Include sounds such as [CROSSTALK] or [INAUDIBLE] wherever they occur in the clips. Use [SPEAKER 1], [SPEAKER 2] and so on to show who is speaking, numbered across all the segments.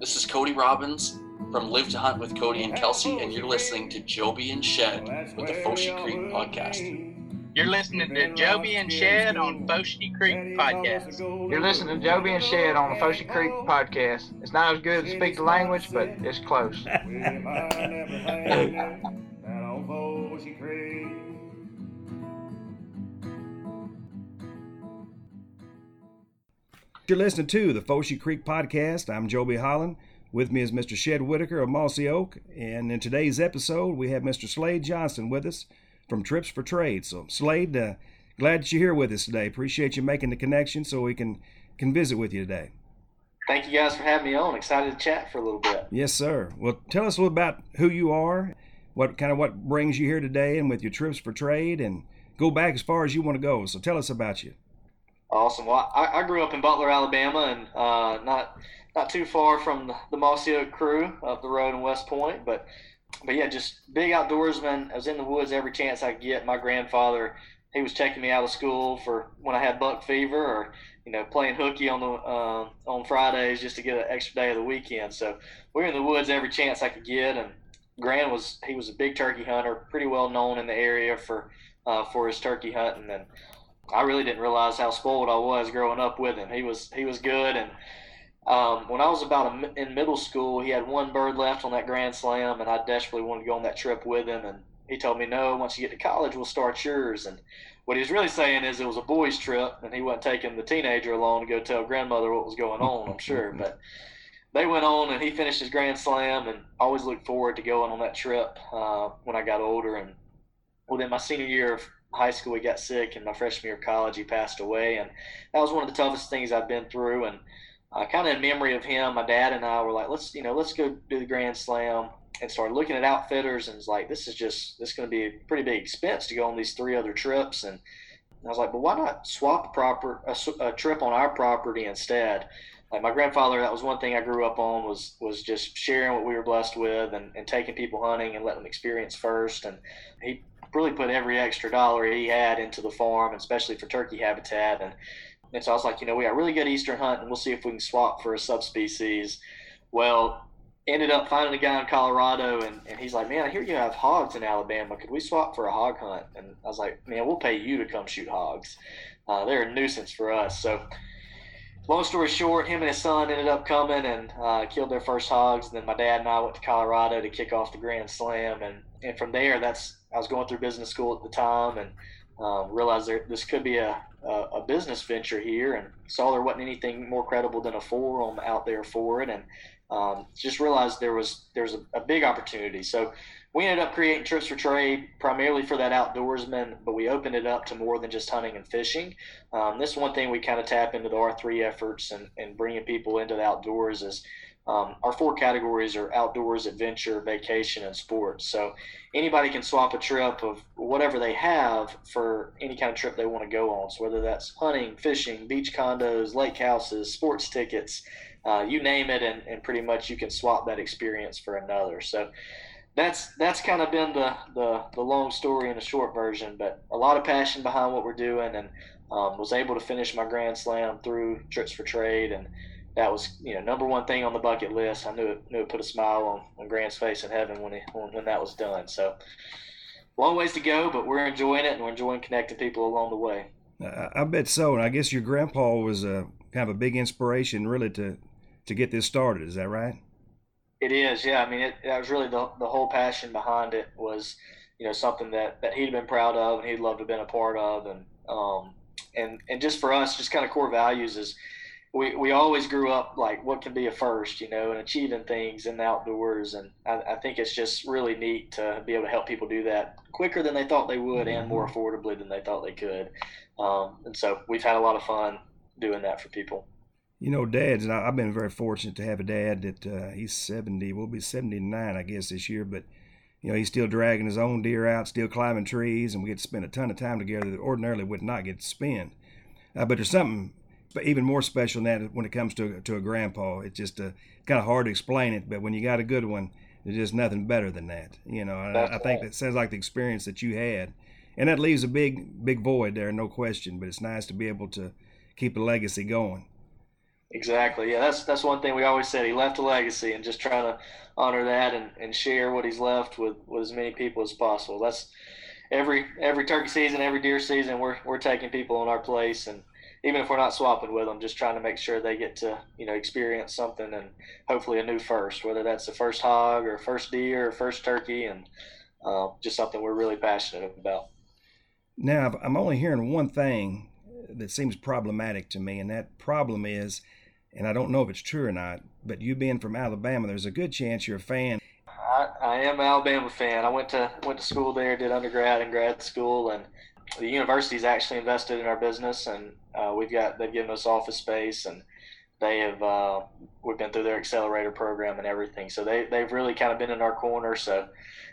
[SPEAKER 1] This is Cody Robbins from Live to Hunt with Cody and Kelsey, and you're listening to Joby and Shed with the Foshee Creek Podcast.
[SPEAKER 2] You're listening to Joby and Shed on Foshee Creek Podcast.
[SPEAKER 3] You're listening to Joby and Shed on the Foshee Creek Podcast. It's not as good to speak the language, but it's close. [LAUGHS]
[SPEAKER 4] You're listening to the Foshee Creek Podcast. I'm Joby Holland. With me is Mr. Shed Whitaker of Mossy Oak. And in today's episode, we have Mr. Slade Johnson with us from Trips for Trade. So, Slade, uh, glad that you're here with us today. Appreciate you making the connection so we can, can visit with you today.
[SPEAKER 5] Thank you guys for having me on. Excited to chat for a little bit.
[SPEAKER 4] Yes, sir. Well, tell us a little about who you are, what kind of what brings you here today, and with your Trips for Trade, and go back as far as you want to go. So, tell us about you.
[SPEAKER 5] Awesome. Well, I, I grew up in Butler, Alabama, and uh, not not too far from the, the Mossy Oak crew up the road in West Point. But but yeah, just big outdoorsman. I was in the woods every chance I could get. My grandfather, he was taking me out of school for when I had buck fever, or you know, playing hooky on the uh, on Fridays just to get an extra day of the weekend. So we were in the woods every chance I could get. And Gran was he was a big turkey hunter, pretty well known in the area for uh, for his turkey hunting and I really didn't realize how spoiled I was growing up with him. He was he was good, and um, when I was about a, in middle school, he had one bird left on that Grand Slam, and I desperately wanted to go on that trip with him. And he told me, "No, once you get to college, we'll start yours." And what he was really saying is it was a boys' trip, and he wasn't taking the teenager along to go tell grandmother what was going on. I'm sure, [LAUGHS] but they went on, and he finished his Grand Slam, and I always looked forward to going on that trip uh, when I got older. And within my senior year of high school, he got sick, and my freshman year of college, he passed away, and that was one of the toughest things I've been through. And uh, kind of in memory of him, my dad and I were like, let's you know, let's go do the Grand Slam, and started looking at outfitters, and it's like, this is just this is going to be a pretty big expense to go on these three other trips, and I was like, but why not swap a proper a, a trip on our property instead? Like my grandfather, that was one thing I grew up on was was just sharing what we were blessed with and, and taking people hunting and letting them experience first. And he really put every extra dollar he had into the farm, especially for turkey habitat. And, and so I was like, you know, we got a really good eastern hunt, and we'll see if we can swap for a subspecies. Well, ended up finding a guy in Colorado, and, and he's like, man, I hear you have hogs in Alabama. Could we swap for a hog hunt? And I was like, man, we'll pay you to come shoot hogs. Uh, they're a nuisance for us. So long story short, him and his son ended up coming and uh, killed their first hogs. And then my dad and I went to Colorado to kick off the Grand Slam, and and from there, that's I was going through business school at the time and um, realized there, this could be a, a, a, business venture here and saw there wasn't anything more credible than a forum out there for it and um, just realized there was there's a, a, big opportunity. So we ended up creating trips for trade primarily for that outdoorsman, but we opened it up to more than just hunting and fishing. Um, this one thing we kind of tap into the R3 efforts and, and bringing people into the outdoors is um, our four categories are outdoors, adventure, vacation, and sports. So anybody can swap a trip of whatever they have for any kind of trip they want to go on. So whether that's hunting, fishing, beach condos, lake houses, sports tickets, uh, you name it, and, and pretty much you can swap that experience for another. So that's that's kind of been the, the, the long story in a short version, but a lot of passion behind what we're doing, and um, was able to finish my Grand Slam through Trips for Trade and that was you know number one thing on the bucket list. I knew it knew it put a smile on, on Grant's face in heaven when he when, when that was done. So long ways to go, but we're enjoying it and we're enjoying connecting people along the way.
[SPEAKER 4] I bet so, and I guess your grandpa was a kind of a big inspiration, really, to to get this started. Is that right?
[SPEAKER 5] It is, yeah. I mean, it, that was really the the whole passion behind it was, you know, something that that he'd been proud of and he'd loved to have been a part of, and um, and and just for us, just kind of core values is we, we always grew up like what can be a first, you know, and achieving things in the outdoors. And I, I, think it's just really neat to be able to help people do that quicker than they thought they would and more mm-hmm. affordably than they thought they could. Um, and so we've had a lot of fun doing that for people.
[SPEAKER 4] You know, dads, and I've been very fortunate to have a dad that uh, he's 70, will be 79, I guess, this year, but you know, he's still dragging his own deer out, still climbing trees, and we get to spend a ton of time together that ordinarily would not get to spend. Uh, but there's something even more special than that when it comes to to a grandpa. It's just uh, kind of hard to explain it, but when you got a good one, there's just nothing better than that. You know, I, I, think that sounds like the experience that you had, and that leaves a big big void there, no question. But it's nice to be able to keep a legacy going.
[SPEAKER 5] Exactly. Yeah, that's that's one thing we always said. He left a legacy, and just trying to honor that and, and share what he's left with, with as many people as possible. That's every every turkey season, every deer season. We're we're taking people in our place, and even if we're not swapping with them, just trying to make sure they get to you know experience something and hopefully a new first, whether that's the first hog or first deer or first turkey, and uh, just something we're really passionate about.
[SPEAKER 4] Now, I'm only hearing one thing that seems problematic to me, and that problem is, and I don't know if it's true or not, but you being from Alabama, there's a good chance you're a fan.
[SPEAKER 5] I, I am an Alabama fan. I went to went to school there, did undergrad and grad school, and the university's actually invested in our business, and uh, we've got they've given us office space, and they have uh, we've been through their accelerator program and everything. So they they've really kind of been in our corner. So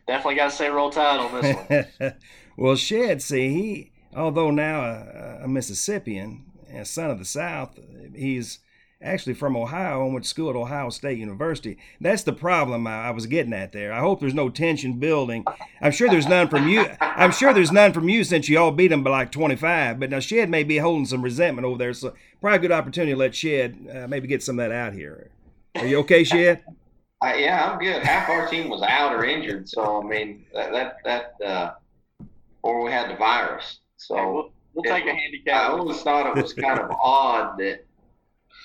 [SPEAKER 5] definitely got to say roll tide on this one. [LAUGHS]
[SPEAKER 4] well, Shed, see he although now a, a Mississippian, a son of the South, he's actually from Ohio and went to school at Ohio State University. That's the problem I, I, was getting at there. I hope there's no tension building. I'm sure there's none from you. I'm sure there's none from you since you all beat him by like 25. But now Shed may be holding some resentment over there, so probably a good opportunity to let Shed uh, maybe get some of that out here. Are you okay, Shed?
[SPEAKER 6] Uh, yeah, I'm good. Half our team was out or injured, so I mean that that, that uh, or we had the virus. So
[SPEAKER 5] we'll, we'll take a handicap.
[SPEAKER 6] I always thought it was kind of odd that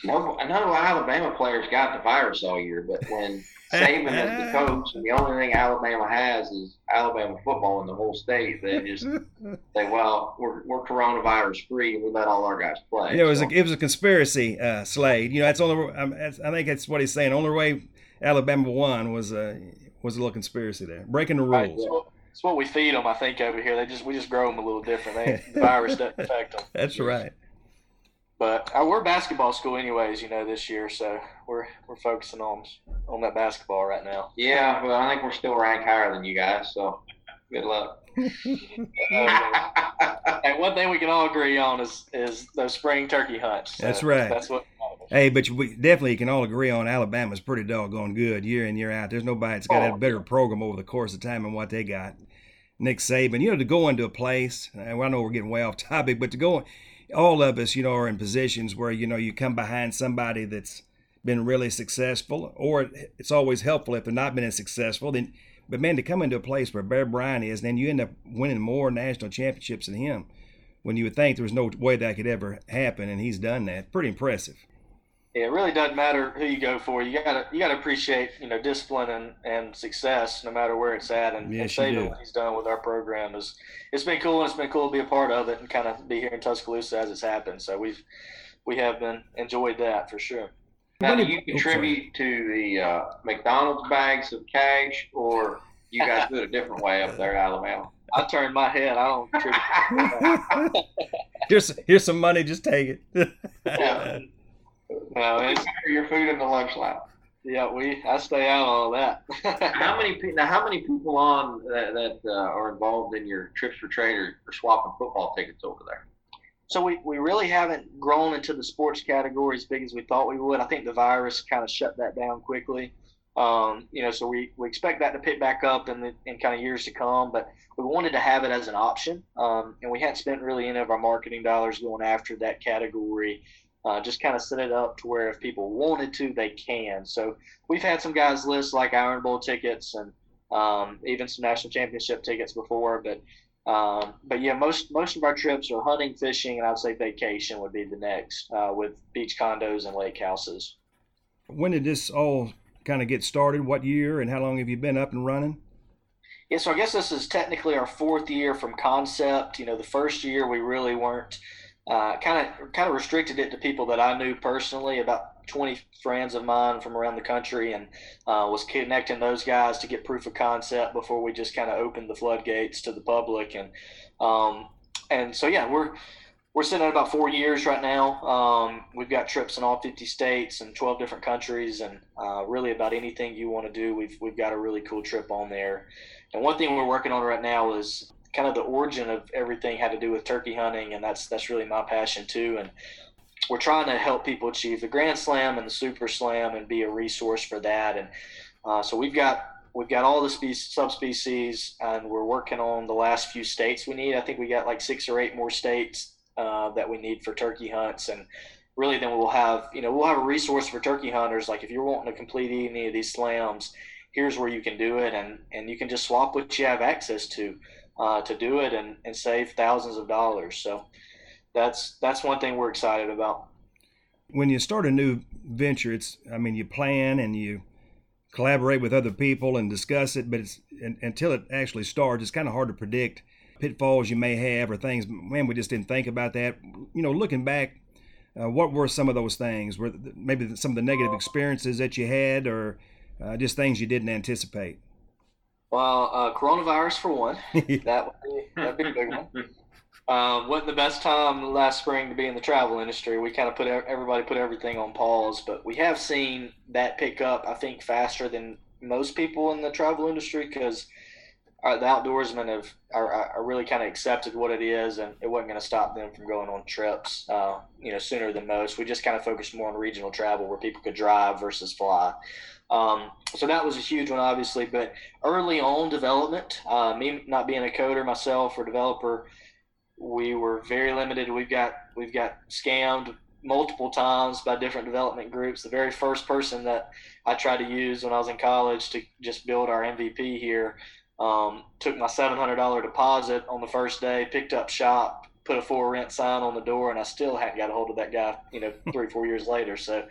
[SPEAKER 6] no, no Alabama players got the virus all year, but when [LAUGHS] Saban is the coach, and the only thing Alabama has is Alabama football in the whole state, they just [LAUGHS] say, "Well, we're, we're coronavirus free, and we let all our guys play."
[SPEAKER 4] Yeah, it was so. a, it was a conspiracy, uh, Slade. You know, that's only I think that's what he's saying. Only way Alabama won was a uh, was a little conspiracy there, breaking the rules.
[SPEAKER 5] Right, It's what we feed them, I think, over here. They just we just grow them a little different. They, the virus doesn't affect them. [LAUGHS]
[SPEAKER 4] That's right.
[SPEAKER 5] But uh, we're basketball school, anyways. You know, this year, so we're we're focusing on on that basketball right now.
[SPEAKER 6] Yeah, well, I think we're still ranked higher than you guys. So good luck. [LAUGHS] [LAUGHS]
[SPEAKER 5] and one thing we can all agree on is is those spring turkey hunts.
[SPEAKER 4] So that's right.
[SPEAKER 5] That's what.
[SPEAKER 4] Hey, but we definitely can all agree on Alabama's pretty doggone good year in year out. There's nobody that's got oh, a better program over the course of time than what they got. Nick Saban, you know, to go into a place. And I know we're getting way off topic, but to go all of us, you know, are in positions where, you know, you come behind somebody that's been really successful, or it's always helpful if they're not been as successful. Then, but man, to come into a place where Bear Bryant is, then you end up winning more national championships than him when you would think there was no way that could ever happen, and he's done that. Pretty impressive
[SPEAKER 5] it really doesn't matter who you go for. You gotta you gotta appreciate you know discipline and, and success no matter where it's at. And,
[SPEAKER 4] yes,
[SPEAKER 5] and what he's done with our program is it's been cool and it's been cool to be a part of it and kind of be here in Tuscaloosa as it's happened. So we've we have been enjoyed that for sure.
[SPEAKER 6] Now, do you contribute to the uh, McDonald's bags of cash, or you guys do it a different way up there, Alabama?
[SPEAKER 5] I turn my head. I don't contribute. [LAUGHS]
[SPEAKER 4] here's here's some money. Just take it.
[SPEAKER 6] yeah. [LAUGHS] No, it's your food in the lunch lab.
[SPEAKER 5] Yeah, we I stay out all that. [LAUGHS]
[SPEAKER 6] how many now? How many people on that, that uh, are involved in your trips for trade or, or swapping football tickets over there?
[SPEAKER 5] So we, we really haven't grown into the sports category as big as we thought we would. I think the virus kind of shut that down quickly. Um, you know, so we, we expect that to pick back up in the in kind of years to come. But we wanted to have it as an option, um, and we hadn't spent really any of our marketing dollars going after that category uh, just kind of set it up to where if people wanted to, they can. So we've had some guys list like Iron Bowl tickets and um, even some national championship tickets before, but um, but yeah, most most of our trips are hunting, fishing, and I'd say vacation would be the next uh, with beach condos and lake houses.
[SPEAKER 4] When did this all kind of get started? What year and how long have you been up and running?
[SPEAKER 5] Yeah, so I guess this is technically our fourth year from concept. You know, the first year we really weren't kind of kind of restricted it to people that I knew personally, about 20 friends of mine from around the country, and uh, was connecting those guys to get proof of concept before we just kind of opened the floodgates to the public. And um, and so yeah, we're we're sitting at about four years right now. Um, we've got trips in all 50 states and 12 different countries, and uh, really about anything you want to do, we've we've got a really cool trip on there. And one thing we're working on right now is kind of the origin of everything had to do with turkey hunting, and that's that's really my passion too. And we're trying to help people achieve the Grand Slam and the Super Slam and be a resource for that. And uh, so we've got we've got all the species, subspecies, and we're working on the last few states we need. I think we got like six or eight more states uh, that we need for turkey hunts, and really then we'll have you know we'll have a resource for turkey hunters. Like if you're wanting to complete any of these slams, here's where you can do it, and and you can just swap what you have access to uh, to do it and, and save thousands of dollars. So that's that's one thing we're excited about.
[SPEAKER 4] When you start a new venture, it's I mean you plan and you collaborate with other people and discuss it, but it's and, until it actually starts, it's kind of hard to predict pitfalls you may have or things. Man, we just didn't think about that. You know, looking back, uh, what were some of those things? Were maybe some of the negative experiences that you had, or uh, just things you didn't anticipate?
[SPEAKER 5] Well, uh, coronavirus for one. [LAUGHS] that would be, that'd be a big one. Um, wasn't the best time last spring to be in the travel industry. We kind of put everybody put everything on pause, but we have seen that pick up. I think faster than most people in the travel industry because the outdoorsmen have are, are really kind of accepted what it is, and it wasn't going to stop them from going on trips. Uh, you know, sooner than most. We just kind of focused more on regional travel where people could drive versus fly. Um, so that was a huge one, obviously. But early on development, uh, me not being a coder myself or developer, we were very limited. We've got we've got scammed multiple times by different development groups. The very first person that I tried to use when I was in college to just build our MVP here um, took my seven hundred dollar deposit on the first day, picked up shop, put a for rent sign on the door, and I still hadn't got a hold of that guy. You know, three four years later. So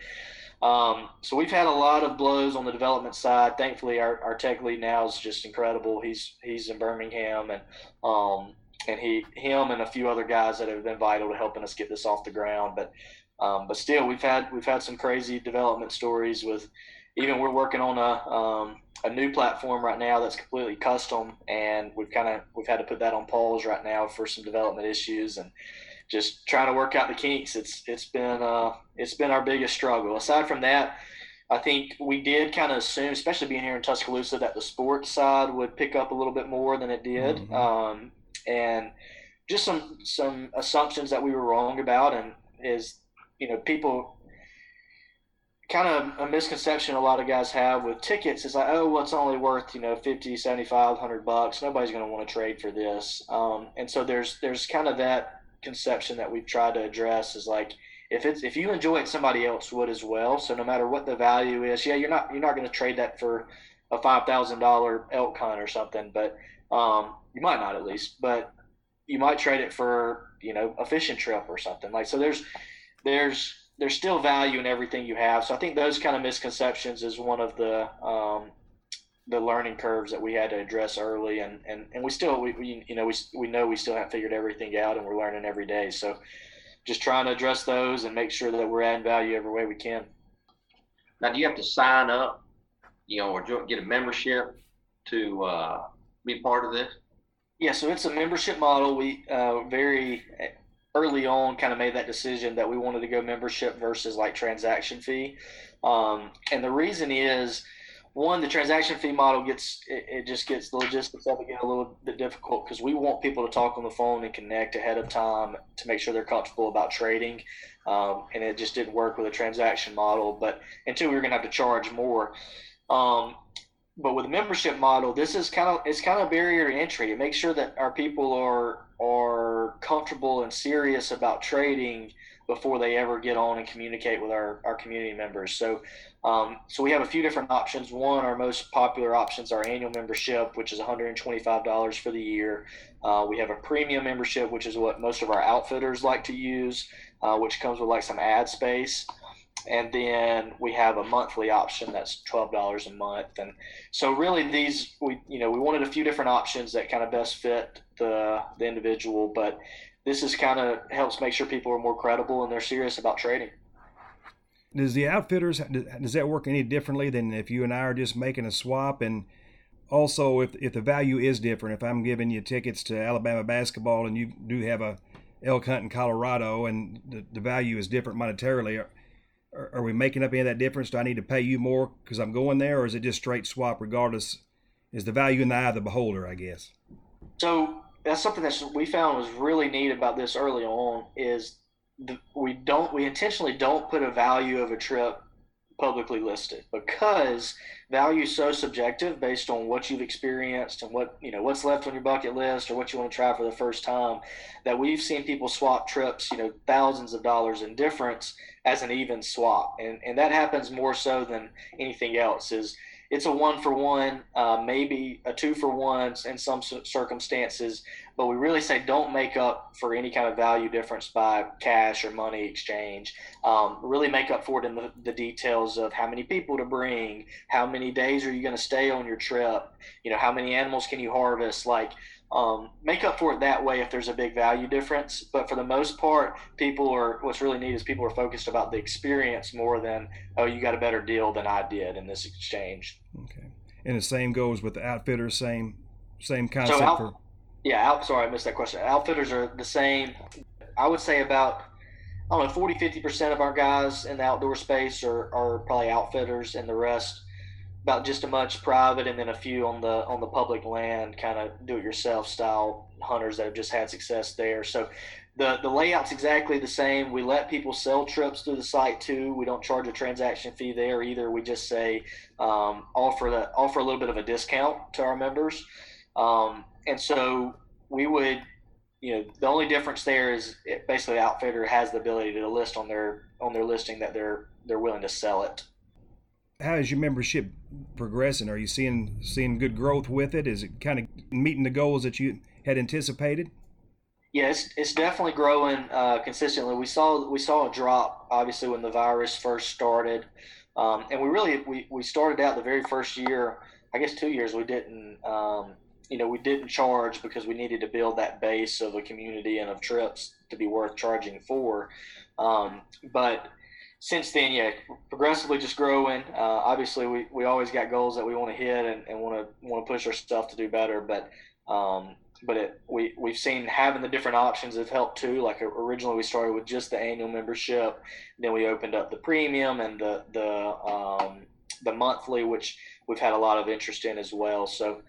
[SPEAKER 5] um, so we've had a lot of blows on the development side. Thankfully, our, our tech lead now is just incredible. He's he's in Birmingham, and um, and he him and a few other guys that have been vital to helping us get this off the ground. But um, but still, we've had we've had some crazy development stories with. Even we're working on a um, a new platform right now that's completely custom, and we've kind of we've had to put that on pause right now for some development issues and just trying to work out the kinks. It's it's been uh, it's been our biggest struggle. Aside from that, I think we did kind of assume, especially being here in Tuscaloosa, that the sports side would pick up a little bit more than it did, mm-hmm. um, and just some some assumptions that we were wrong about, and is you know people kind of a misconception a lot of guys have with tickets is like oh well it's only worth you know 50 75 100 bucks nobody's going to want to trade for this um, and so there's there's kind of that conception that we've tried to address is like if it's if you enjoy it, somebody else would as well. So no matter what the value is, yeah, you're not you're not going to trade that for a five thousand dollar elk hunt or something, but um, you might not at least, but you might trade it for you know a fishing trip or something like. So there's there's there's still value in everything you have. So I think those kind of misconceptions is one of the um, the learning curves that we had to address early, and and, and we still we, we you know we we know we still haven't figured everything out, and we're learning every day. So just trying to address those and make sure that we're adding value every way we can.
[SPEAKER 6] Now, do you have to sign up, you know, or get a membership to uh, be part of this?
[SPEAKER 5] Yeah, so it's a membership model. We uh, very early on kind of made that decision that we wanted to go membership versus like transaction fee. Um, and the reason is one, the transaction fee model gets it, it, just gets the logistics of it get a little bit difficult because we want people to talk on the phone and connect ahead of time to make sure they're comfortable about trading, um, and it just didn't work with a transaction model. But until we were going to have to charge more. Um, but with a membership model, this is kind of it's kind of a barrier to entry. It makes sure that our people are are comfortable and serious about trading before they ever get on and communicate with our, our community members. So, um, so we have a few different options. One, our most popular options are annual membership, which is $125 for the year. Uh, we have a premium membership, which is what most of our outfitters like to use, uh, which comes with like some ad space. And then we have a monthly option that's twelve dollars a month, and so really these we you know we wanted a few different options that kind of best fit the the individual, but this is kind of helps make sure people are more credible and they're serious about trading.
[SPEAKER 4] Does the outfitters does that work any differently than if you and I are just making a swap? And also, if if the value is different, if I'm giving you tickets to Alabama basketball and you do have a elk hunt in Colorado and the, the value is different monetarily, are, are we making up any of that difference? Do I need to pay you more because I'm going there, or is it just straight swap regardless? Is the value in the eye of the beholder, I guess?
[SPEAKER 5] So that's something that we found was really neat about this early on is the, we don't we intentionally don't put a value of a trip publicly listed because value is so subjective based on what you've experienced and what you know what's left on your bucket list or what you want to try for the first time that we've seen people swap trips you know thousands of dollars in difference as an even swap. And and that happens more so than anything else is it's a one for one, uh, maybe a two for ones in some circumstances, but we really say don't make up for any kind of value difference by cash or money exchange. Um, really make up for it in the, the, details of how many people to bring, how many days are you going to stay on your trip, you know, how many animals can you harvest, like um, make up for it that way if there's a big value difference. But for the most part, people are what's really neat is people are focused about the experience more than oh you got a better deal than I did in this exchange.
[SPEAKER 4] Okay, and the same goes with the outfitters. Same same concept. So out, for...
[SPEAKER 5] Yeah, out, sorry I missed that question. Outfitters are the same. I would say about I don't know 40 50 percent of our guys in the outdoor space are, are probably outfitters, and the rest about just as much private and then a few on the on the public land kind of do it yourself style hunters that have just had success there. So the the layout's exactly the same. We let people sell trips through the site too. We don't charge a transaction fee there either. We just say um, offer the offer a little bit of a discount to our members. Um, and so we would you know the only difference there is it, basically the outfitter has the ability to list on their on their listing that they're they're willing to sell it.
[SPEAKER 4] How is your membership progressing? Are you seeing seeing good growth with it? Is it kind of meeting the goals that you had anticipated?
[SPEAKER 5] Yeah, it's, it's definitely growing uh, consistently. We saw we saw a drop obviously when the virus first started, um, and we really we, we started out the very first year. I guess two years we didn't um, you know we didn't charge because we needed to build that base of a community and of trips to be worth charging for. Um, but since then, yeah, progressively just growing. Uh, obviously, we, we always got goals that we want to hit and, want to want to push ourselves to do better. But um, but it, we we've seen having the different options have helped too. Like originally, we started with just the annual membership, then we opened up the premium and the the um, the monthly, which we've had a lot of interest in as well. So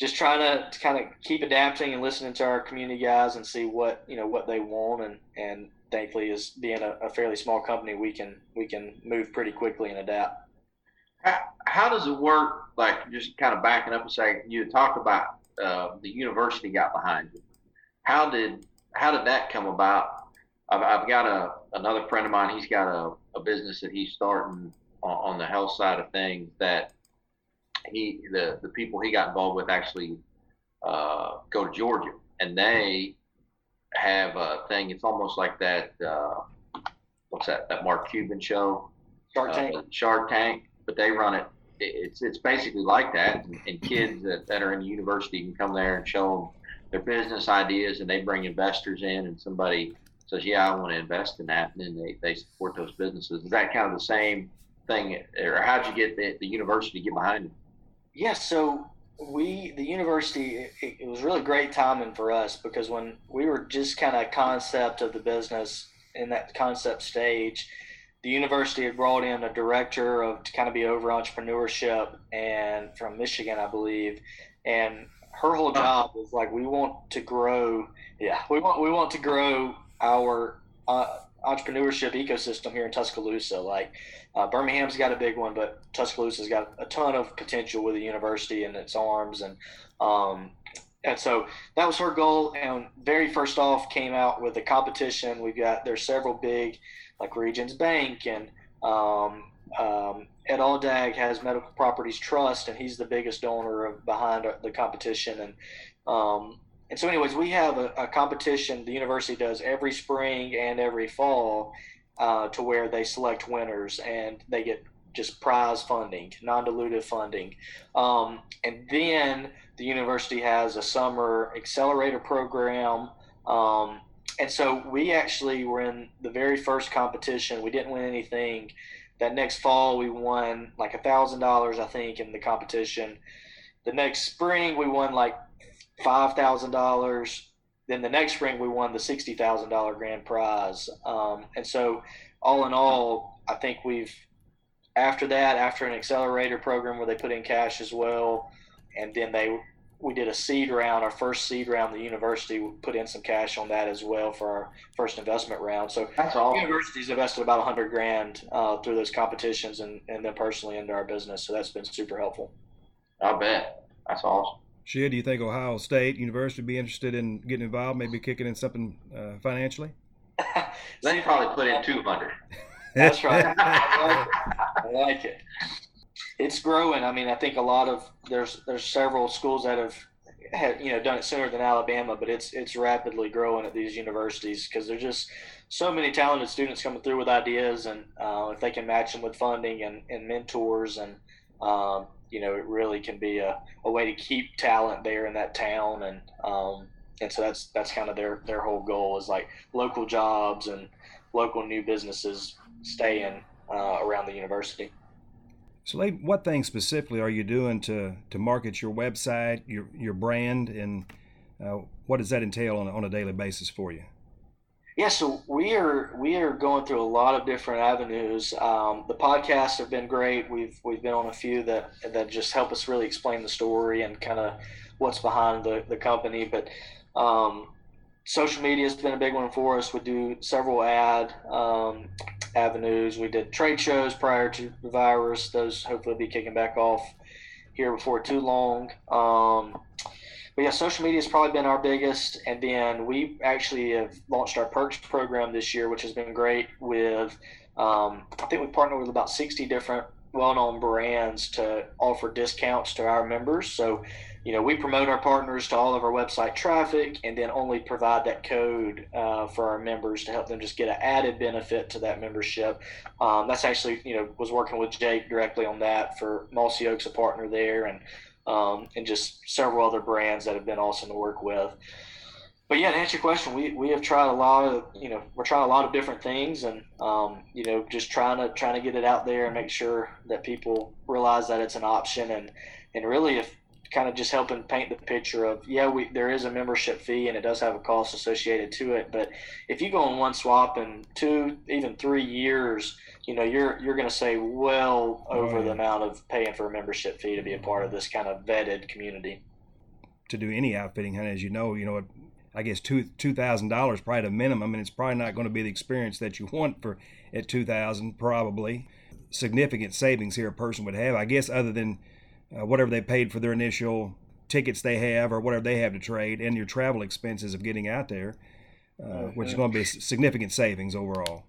[SPEAKER 5] just trying to, to kind of keep adapting and listening to our community guys and see what you know what they want and and thankfully, as being a, a, fairly small company, we can we can move pretty quickly and adapt.
[SPEAKER 6] How, how does it work? Like just kind of backing up a second, you talked about uh, the university got behind you. How did how did that come about? I've, I've got a another friend of mine. He's got a, a business that he's starting on, on the health side of things. That he the the people he got involved with actually uh, go to Georgia, and they have a thing. It's almost like that. Uh, what's that? That Mark Cuban show,
[SPEAKER 5] Shark Tank.
[SPEAKER 6] Uh, Shark Tank. But they run it. It's it's basically like that. And, and kids that, that are in university can come there and show them their business ideas, and they bring investors in, and somebody says, "Yeah, I want to invest in that," and then they, they support those businesses. Is that kind of the same thing, or how'd you get the, the university to get behind it?
[SPEAKER 5] Yeah, so we the university it, it, was really great timing for us because when we were just kind of concept of the business in that concept stage the university had brought in a director of to kind of be over entrepreneurship and from michigan i believe. And her whole job was like we want to grow yeah we want we want to grow our uh, entrepreneurship ecosystem here in tuscaloosa like uh, Birmingham's got a big one, but Tuscaloosa's got a ton of potential with the university and its arms, and um, and so that was her goal. And very first off, came out with a competition. We've got there's several big, like Regions Bank and um, um, Ed Aldag has Medical Properties Trust, and he's the biggest donor of, behind the competition. And um, and so, anyways, we have a, a competition the university does every spring and every fall uh, to where they select winners and they get just prize funding, non-dilutive funding. Um, and then the university has a summer accelerator program. Um, and so we actually were in the very first competition. We didn't win anything. That next fall, we won like a thousand dollars, I think, in the competition. The next spring, we won like five thousand dollars then the next spring we won the sixty thousand dollar grand prize. Um, and so, all in all, I think we've after that, after an accelerator program where they put in cash as well, and then they we did a seed round, our first seed round. The university put in some cash on that as well for our first investment round. So
[SPEAKER 6] That's all.
[SPEAKER 5] universities invested about a hundred grand uh, through those competitions, and, and then personally into our business. So that's been super helpful.
[SPEAKER 6] I bet. That's awesome.
[SPEAKER 4] Shed, do you think Ohio State University would be interested in getting involved, maybe kicking in something uh, financially? [LAUGHS]
[SPEAKER 6] They probably put in 200. [LAUGHS]
[SPEAKER 5] That's right. I like it. I like it. It's growing. I mean, I think a lot of there's there's several schools that have had you know done it sooner than Alabama, but it's it's rapidly growing at these universities because there's just so many talented students coming through with ideas, and uh, if they can match them with funding and, and mentors, and um, you know, it really can be a, a way to keep talent there in that town, and um, and so that's that's kind of their their whole goal is like local jobs and local new businesses staying uh, around the university.
[SPEAKER 4] So, Slade, what things specifically are you doing to, to market your website, your your brand, and uh, what does that entail on on a daily basis for you?
[SPEAKER 5] Yeah, so we are we are going through a lot of different avenues. Um, the podcasts have been great. We've we've been on a few that that just help us really explain the story and kind of what's behind the, the company. But um, social media has been a big one for us. We do several ad um, avenues. We did trade shows prior to the virus. Those hopefully will be kicking back off here before too long. But yeah, social media has probably been our biggest. And then we actually have launched our perks program this year, which has been great. With um, I think we partnered with about 60 different well-known brands to offer discounts to our members. So you know, we promote our partners to all of our website traffic and then only provide that code uh, for our members to help them just get an added benefit to that membership. Um, that's actually, you know, was working with Jake directly on that for Mossy Oaks, a partner there, and um, and just several other brands that have been awesome to work with. But yeah, to answer your question, we, we have tried a lot of you know we're trying a lot of different things and um, you know just trying to trying to get it out there and make sure that people realize that it's an option and and really if kind of just helping paint the picture of yeah we there is a membership fee and it does have a cost associated to it but if you go on one swap in two even three years you know you're you're going to say well over the amount of paying for a membership fee to be a part of this kind of vetted community
[SPEAKER 4] To do any outfitting, honey, as you know, you know, I guess two two thousand dollars probably the minimum, and it's probably not going to be the experience that you want for at two thousand probably. Significant savings here a person would have, I guess, other than uh, whatever they paid for their initial tickets they have or whatever they have to trade, and your travel expenses of getting out there, uh, which is going to be significant savings overall.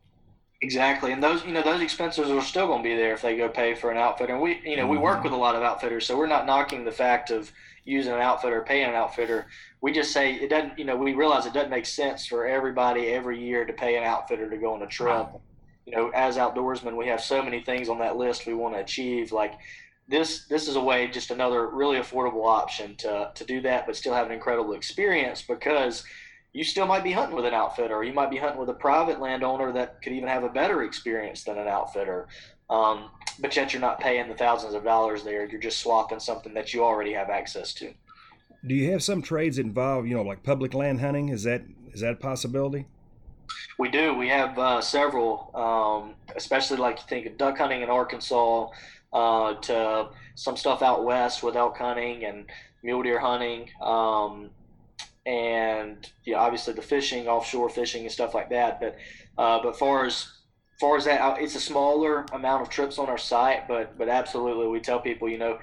[SPEAKER 5] Exactly, and those you know those expenses are still going to be there if they go pay for an outfitter. And we you know we work mm-hmm. with a lot of outfitters, so we're not knocking the fact of using an outfitter, or paying an outfitter. We just say it doesn't. You know, we realize it doesn't make sense for everybody every year to pay an outfitter to go on a trip. You know, as outdoorsmen, we have so many things on that list we want to achieve. Like this, this is a way, just another really affordable option to to do that, but still have an incredible experience because you still might be hunting with an outfitter, or you might be hunting with a private landowner that could even have a better experience than an outfitter. Um, but yet you're not paying the thousands of dollars there. You're just swapping something that you already have access to.
[SPEAKER 4] Do you have some trades that involve, you know, like public land hunting? Is that is that a possibility?
[SPEAKER 5] We do. We have uh, several, um, especially like you think of duck hunting in Arkansas, uh, to some stuff out west with elk hunting and mule deer hunting, um, and yeah, obviously the fishing, offshore fishing and stuff like that. But uh, but far as far as that, it's a smaller amount of trips on our site, but but absolutely, we tell people, you know,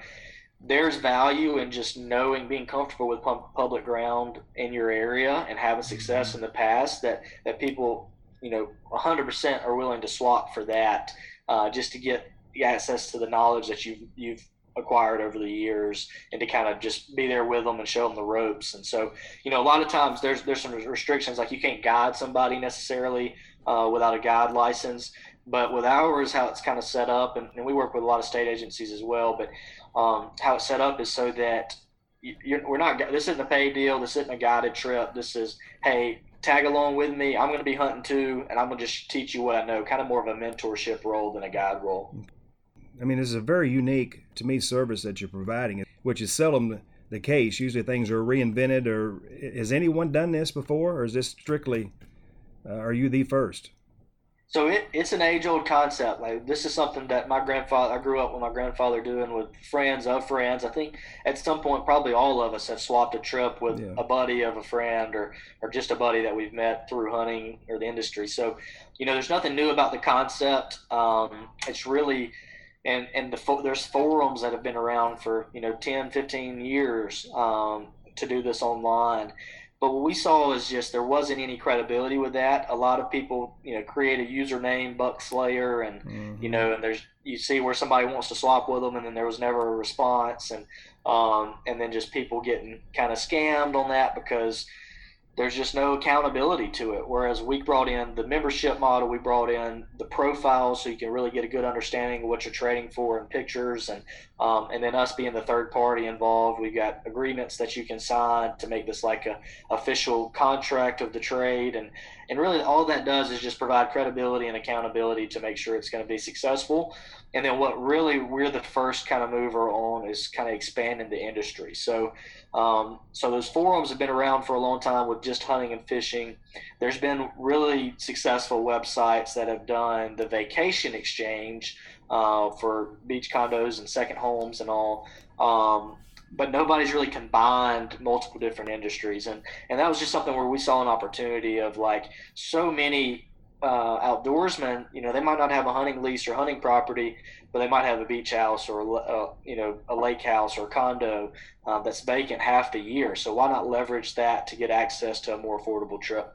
[SPEAKER 5] there's value in just knowing, being comfortable with pub- public ground in your area and having success in the past. That that people, you know, 100% are willing to swap for that, uh, just to get the access to the knowledge that you've you've acquired over the years and to kind of just be there with them and show them the ropes. And so, you know, a lot of times there's there's some restrictions like you can't guide somebody necessarily uh, without a guide license. But with ours, how it's kind of set up, and, and we work with a lot of state agencies as well. But um, how it's set up is so that you, you're, we're not. This isn't a paid deal. This isn't a guided trip. This is hey, tag along with me. I'm going to be hunting too, and I'm going to just teach you what I know. Kind of more of a mentorship role than a guide role.
[SPEAKER 4] I mean, this is a very unique to me service that you're providing, which is seldom the case. Usually things are reinvented. Or has anyone done this before, or is this strictly? Uh, are you the first?
[SPEAKER 5] So it, it's an age old concept. Like this is something that my grandfather I grew up with my grandfather doing with friends of friends. I think at some point probably all of us have swapped a trip with
[SPEAKER 4] Yeah.
[SPEAKER 5] a buddy of a friend or or just a buddy that we've met through hunting or the industry. So, you know, there's nothing new about the concept. Um, it's really and and the there's forums that have been around for, you know, 10, 15 years um, to do this online. But what we saw is just there wasn't any credibility with that. A lot of people, you know, create a username Buck Slayer, and
[SPEAKER 4] Mhm.
[SPEAKER 5] you know, and there's you see where somebody wants to swap with them, and then there was never a response, and um, and then just people getting kind of scammed on that because there's just no accountability to it. Whereas we brought in the membership model, we brought in the profiles so you can really get a good understanding of what you're trading for and pictures, and um, and then us being the third party involved, we've got agreements that you can sign to make this like a official contract of the trade, and and really all that does is just provide credibility and accountability to make sure it's going to be successful. And then what really we're the first kind of mover on is kind of expanding the industry. So um, so those forums have been around for a long time with just hunting and fishing. There's been really successful websites that have done the vacation exchange uh, for beach condos and second homes and all. Um, but nobody's really combined multiple different industries, and and that was just something where we saw an opportunity of like so many uh, outdoorsmen. You know, they might not have a hunting lease or hunting property, but they might have a beach house or a, uh, you know a lake house or condo um, that's vacant half the year. So why not leverage that to get access to a more affordable trip?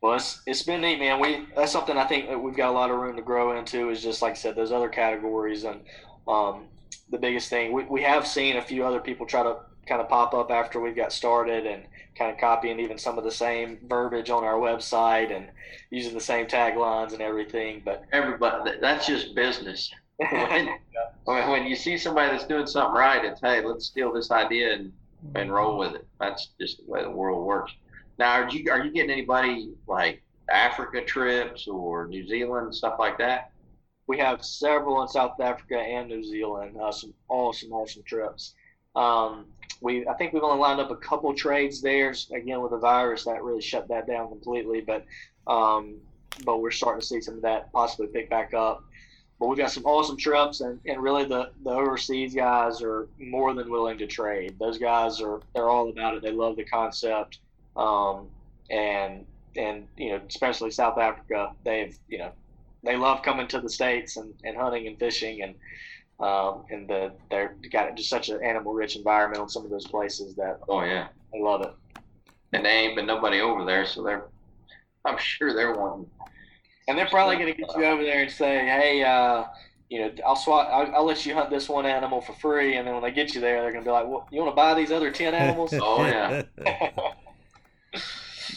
[SPEAKER 5] Well, it's, it's been neat, man. We that's something I think we've got a lot of room to grow into. Is just like I said, those other categories, and um, the biggest thing we, we have seen a few other people try to kind of pop up after we've got started and kind of copying even some of the same verbiage on our website and using the same taglines and everything. But
[SPEAKER 6] Everybody, that's just business. When, [LAUGHS] when when you see somebody that's doing something right, it's hey, let's steal this idea and, and roll with it. That's just the way the world works. Now, are you are you getting anybody like Africa trips or New Zealand stuff like that?
[SPEAKER 5] we have several in South Africa and New Zealand. Uh, some awesome, awesome trips. Um, we I think we've only lined up a couple trades there. Again, with the virus, that really shut that down completely. But um, but we're starting to see some of that possibly pick back up. But we've got some awesome trips, and, and really the, the overseas guys are more than willing to trade. Those guys are they're all about it. They love the concept, um, and and you know especially South Africa, they've you know they love coming to the states and, and hunting and fishing and um, and the they're got just such an animal rich environment on some of those places that
[SPEAKER 6] Oh yeah,
[SPEAKER 5] they love it.
[SPEAKER 6] and there ain't been nobody over there, so they're I'm sure they're wanting.
[SPEAKER 5] And they're probably going to get you over there and say, hey, uh, you know, I'll swat, I'll, I'll let you hunt this one animal for free. And then when they get you there, they're going to be like, well, you want to buy these other 10 animals? [LAUGHS]
[SPEAKER 6] Oh yeah. [LAUGHS]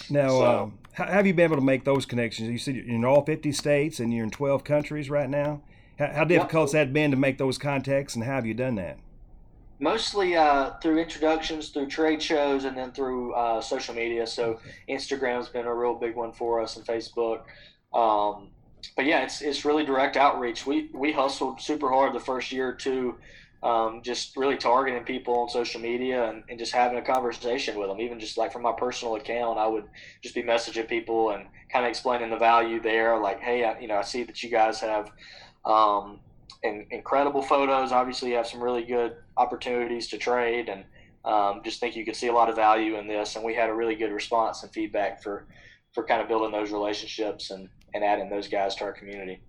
[SPEAKER 4] now,
[SPEAKER 5] So-
[SPEAKER 4] uh, how have you been able to make those connections? You said you're in all 50 states and you're in 12 countries right now. How, how difficult has that been to make those contacts, and how have you done that?
[SPEAKER 5] Mostly uh, through introductions, through trade shows, and then through uh, social media. So Instagram's been a real big one for us, and Facebook. Um, but yeah, it's it's really direct outreach. We we hustled super hard the first year or two, um, just really targeting people on social media and, and just having a conversation with them. Even just like from my personal account, I would just be messaging people and kind of explaining the value there. Like, hey, I, you know, I see that you guys have um, in, incredible photos. Obviously, you have some really good opportunities to trade, and um, just think you could see a lot of value in this. And we had a really good response and feedback for for kind of building those relationships and, and adding those guys to our community.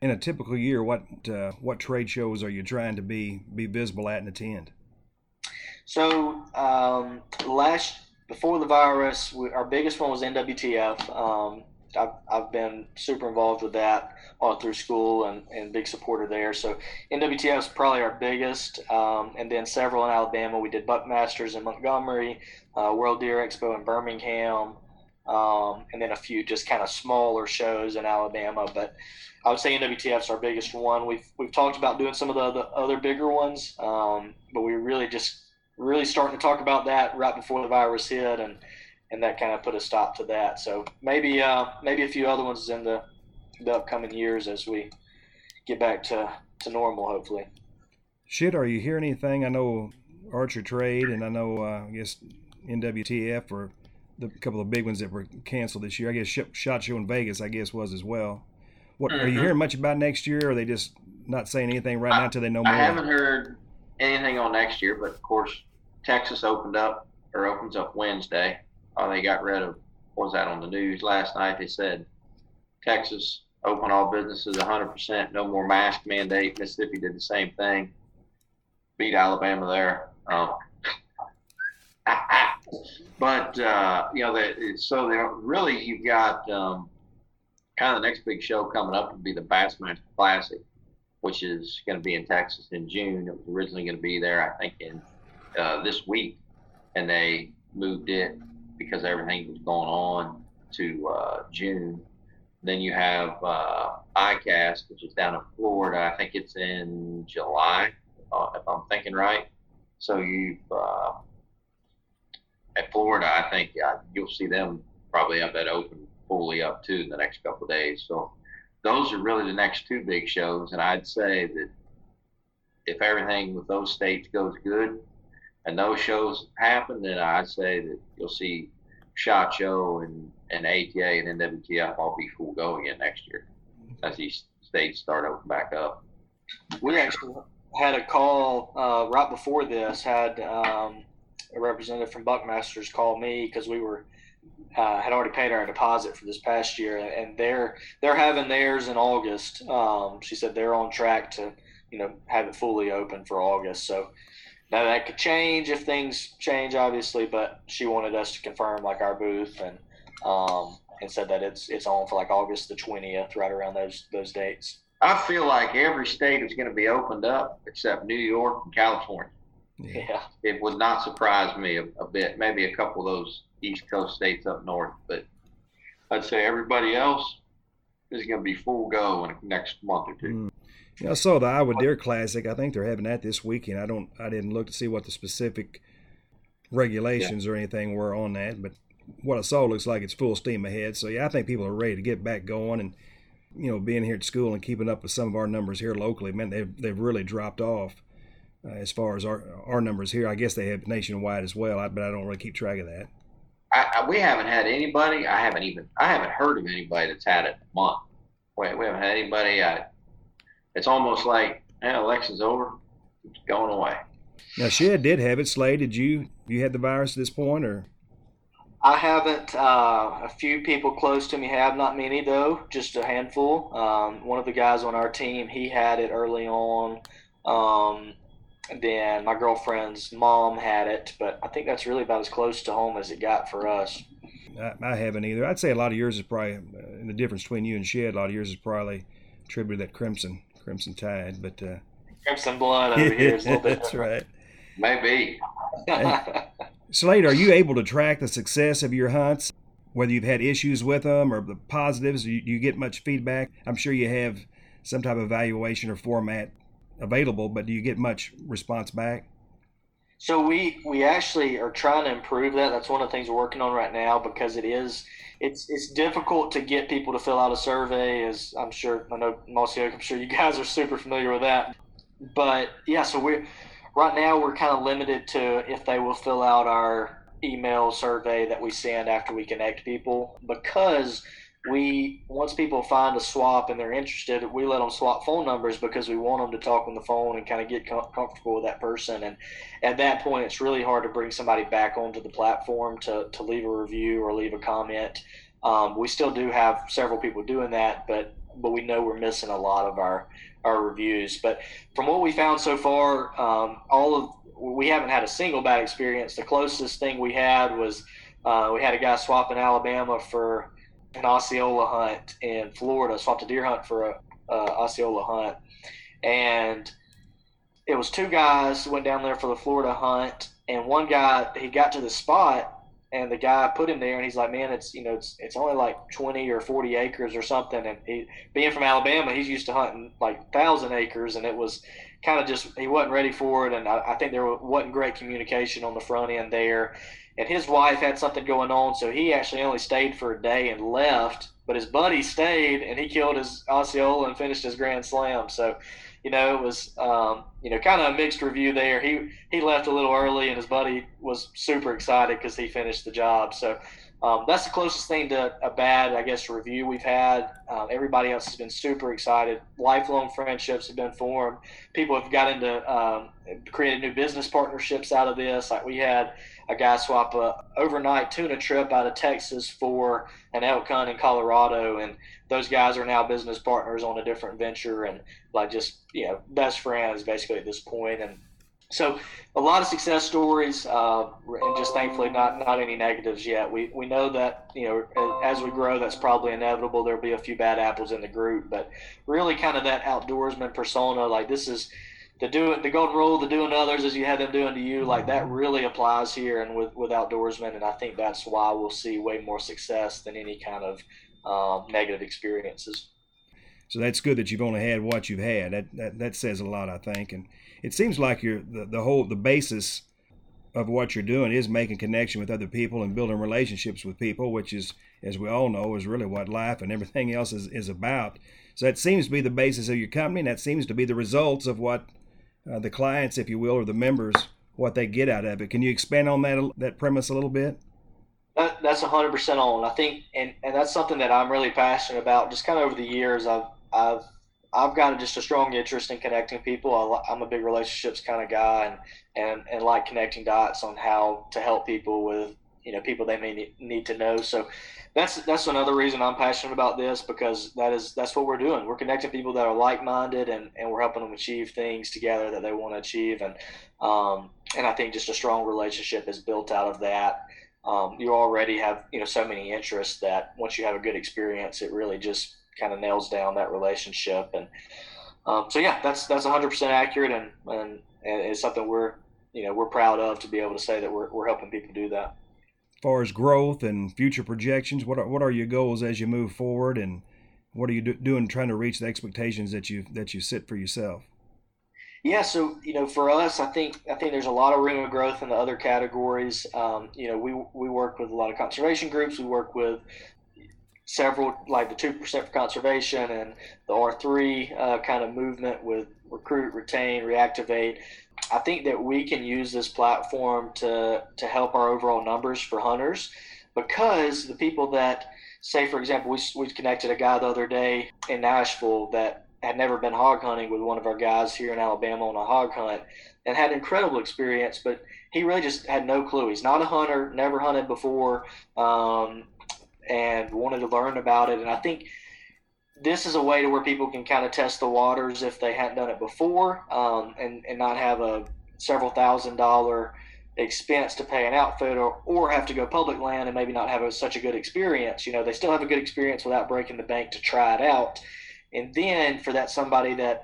[SPEAKER 4] In a typical year, what uh, what trade shows are you trying to be be visible at and attend?
[SPEAKER 5] So um, last before the virus, we, our biggest one was NWTF. Um, I've, I've been super involved with that all through school and, and big supporter there. So NWTF is probably our biggest, um, and then several in Alabama. We did Buckmasters in Montgomery, uh, World Deer Expo in Birmingham, um, and then a few just kind of smaller shows in Alabama. But I would say NWTF is our biggest one. We've we've talked about doing some of the other, other bigger ones, um, but we were really just really starting to talk about that right before the virus hit, and and that kind of put a stop to that. So maybe uh, maybe a few other ones in the the upcoming years as we get back to, to normal, hopefully.
[SPEAKER 4] Shed, are you hearing anything? I know Archery Trade and I know uh, I guess NWTF or the couple of big ones that were canceled this year. I guess Shot Show in Vegas, I guess, was as well. What are you
[SPEAKER 5] Mhm.
[SPEAKER 4] hearing much about next year? Or are they just not saying anything right now until they know more?
[SPEAKER 6] I haven't heard anything on next year, but of course, Texas opened up or opens up Wednesday. They got rid of what was that on the news last night? They said Texas open all businesses 100%, no more mask mandate. Mississippi did the same thing, beat Alabama there. Um, [LAUGHS] but uh, you know, they, so they really you've got um, kind of the next big show coming up would be the Bassmaster Classic which is going to be in Texas in June. It was originally going to be there, I think, in uh, this week, and they moved it because everything was going on to uh, June. Then you have uh, ICAST, which is down in Florida. I think it's in July, uh, if I'm thinking right. So you uh, at Florida, I think uh, you'll see them probably have that open fully up too in the next couple of days. So those are really the next two big shows. And I'd say that if everything with those states goes good and those shows happen, then I'd say that you'll see Shot Show and, and ATA and NWTF all be full go again next year as these states start opening back up.
[SPEAKER 5] We actually had a call uh, right before this. Had um, a representative from Buckmasters call me because we were uh, had already paid our deposit for this past year, and they're they're having theirs in August. Um, she said they're on track to you know have it fully open for August. So now that could change if things change, obviously. But she wanted us to confirm like our booth and um, and said that it's it's on for like August the twentieth, right around those those dates.
[SPEAKER 6] I feel like every state is going to be opened up except New York and California.
[SPEAKER 4] Yeah.
[SPEAKER 5] Yeah.
[SPEAKER 6] It would not surprise me a, a bit. Maybe a couple of those East Coast states up north, but I'd say everybody else is going to be full go in the next month or two.
[SPEAKER 4] Mm. Yeah, I saw the Iowa Deer Classic. I think they're having that this weekend. I don't. I didn't look to see what the specific regulations or anything were on that, but what I saw looks like it's full steam ahead. So yeah, I think people are ready to get back going, and you know, being here at school and keeping up with some of our numbers here locally, man, they've they've really dropped off uh, as far as our our numbers here. I guess they have nationwide as well, I- but I don't really keep track of that.
[SPEAKER 6] I, I, we haven't had anybody. I haven't even. I haven't heard of anybody that's had it a month. Wait, we haven't had anybody. I, it's almost like, eh, election's over. It's going away.
[SPEAKER 4] Now, Shed did have it. Slade, did you you had the virus at this point, or
[SPEAKER 5] I haven't. Uh, a few people close to me have, not many though, just a handful. Um, one of the guys on our team, he had it early on. Um, then my girlfriend's mom had it, but I think that's really about as close to home as it got for us.
[SPEAKER 4] I, I haven't either. I'd say a lot of yours is probably, uh, and the difference between you and Shed, a lot of yours is probably attributed to that Crimson Crimson Tide. But uh,
[SPEAKER 5] Crimson blood over here is a little [LAUGHS] bit.
[SPEAKER 4] that's right.
[SPEAKER 6] Maybe.
[SPEAKER 4] Slade, are you able to track the success of your hunts? Whether you've had issues with them or the positives, do you, do you get much feedback? I'm sure you have some type of evaluation or format available, but do you get much response back?
[SPEAKER 5] So we we actually are trying to improve that. That's one of the things we're working on right now because it is it's it's difficult to get people to fill out a survey. As I'm sure I know Mossy Oak, I'm sure you [LAUGHS] guys are super familiar with that. But yeah, so we're right now we're kind of limited to if they will fill out our email survey that we send after we connect people because we once people find a swap and they're interested we let them swap phone numbers because we want them to talk on the phone and kind of get com- comfortable with that person. And at that point it's really hard to bring somebody back onto the platform to, to leave a review or leave a comment. Um, we still do have several people doing that but but we know we're missing a lot of our our reviews. But from what we found so far um, all of we haven't had a single bad experience. The closest thing we had was uh, we had a guy swap in alabama for an Osceola hunt in Florida, swapped a deer hunt for a, a Osceola hunt, and it was two guys went down there for the Florida hunt, and one guy he got to the spot, and the guy put him there, and he's like, man, it's you know it's it's only like twenty or forty acres or something, and he being from Alabama, he's used to hunting like thousand acres, and it was kind of just he wasn't ready for it, and I, I think there wasn't great communication on the front end there and his wife had something going on, so he actually only stayed for a day and left. But his buddy stayed, and he killed his Osceola and finished his Grand Slam. So, you know, it was um, you know kind of a mixed review there. He he left a little early, and his buddy was super excited because he finished the job. So, um, that's the closest thing to a bad, I guess, review we've had. Um, everybody else has been super excited. Lifelong friendships have been formed. People have got into um, created new business partnerships out of this. Like we had a guy swap a overnight tuna trip out of Texas for an elk hunt in Colorado, and those guys are now business partners on a different venture and like just you know best friends basically at this point. and so a lot of success stories uh, and just thankfully not not any negatives yet we we know that you know as we grow that's probably inevitable there'll be a few bad apples in the group but really kind of that outdoorsman persona like this is the do it, the golden rule to doing others as you had them doing to you like that really applies here and with with outdoorsmen and i think that's why we'll see way more success than any kind of um, negative experiences.
[SPEAKER 4] So that's good that you've only had what you've had. That, that that says a lot, I think. And it seems like you're the, the whole the basis of what you're doing is making connection with other people and building relationships with people, which is, as we all know, is really what life and everything else is, is about. So that seems to be the basis of your company, and that seems to be the results of what uh, the clients, if you will, or the members, what they get out of it. Can you expand on that that premise a little bit?
[SPEAKER 5] That, that's 100% on. I think, and, and that's something that I'm really passionate about. Just kind of over the years, I've, I've, I've got just a strong interest in connecting people. I, am a big relationships kind of guy and, and, and like connecting dots on how to help people with, you know, people they may need to know. So that's, that's another reason I'm passionate about this because that is, that's what we're doing. We're connecting people that are like-minded and, and we're helping them achieve things together that they want to achieve. And, um, and I think just a strong relationship is built out of that um, you already have you know so many interests that once you have a good experience, it really just kind of nails down that relationship. And um, so yeah, that's that's 100% accurate, and, and and it's something we're you know we're proud of to be able to say that we're we're helping people do that.
[SPEAKER 4] Far as growth and future projections, what are what are your goals as you move forward, and what are you do, doing trying to reach the expectations that you that you set for yourself?
[SPEAKER 5] Yeah, so you know, for us, I think I think there's a lot of room of growth in the other categories. Um, you know, we we work with a lot of conservation groups. We work with several, like the two percent for conservation and the R three uh, kind of movement with recruit, retain, reactivate. I think that we can use this platform to to help our overall numbers for hunters because the people that say, for example, we we connected a guy the other day in Nashville that had never been hog hunting with one of our guys here in Alabama on a hog hunt and had incredible experience, but he really just had no clue. He's not a hunter, never hunted before, um, and wanted to learn about it. And I think this is a way to where people can kind of test the waters if they hadn't done it before um, and, and not have a several thousand dollar expense to pay an outfit or, or have to go public land and maybe not have a, such a good experience. You know, they still have a good experience without breaking the bank to try it out and then for that somebody that,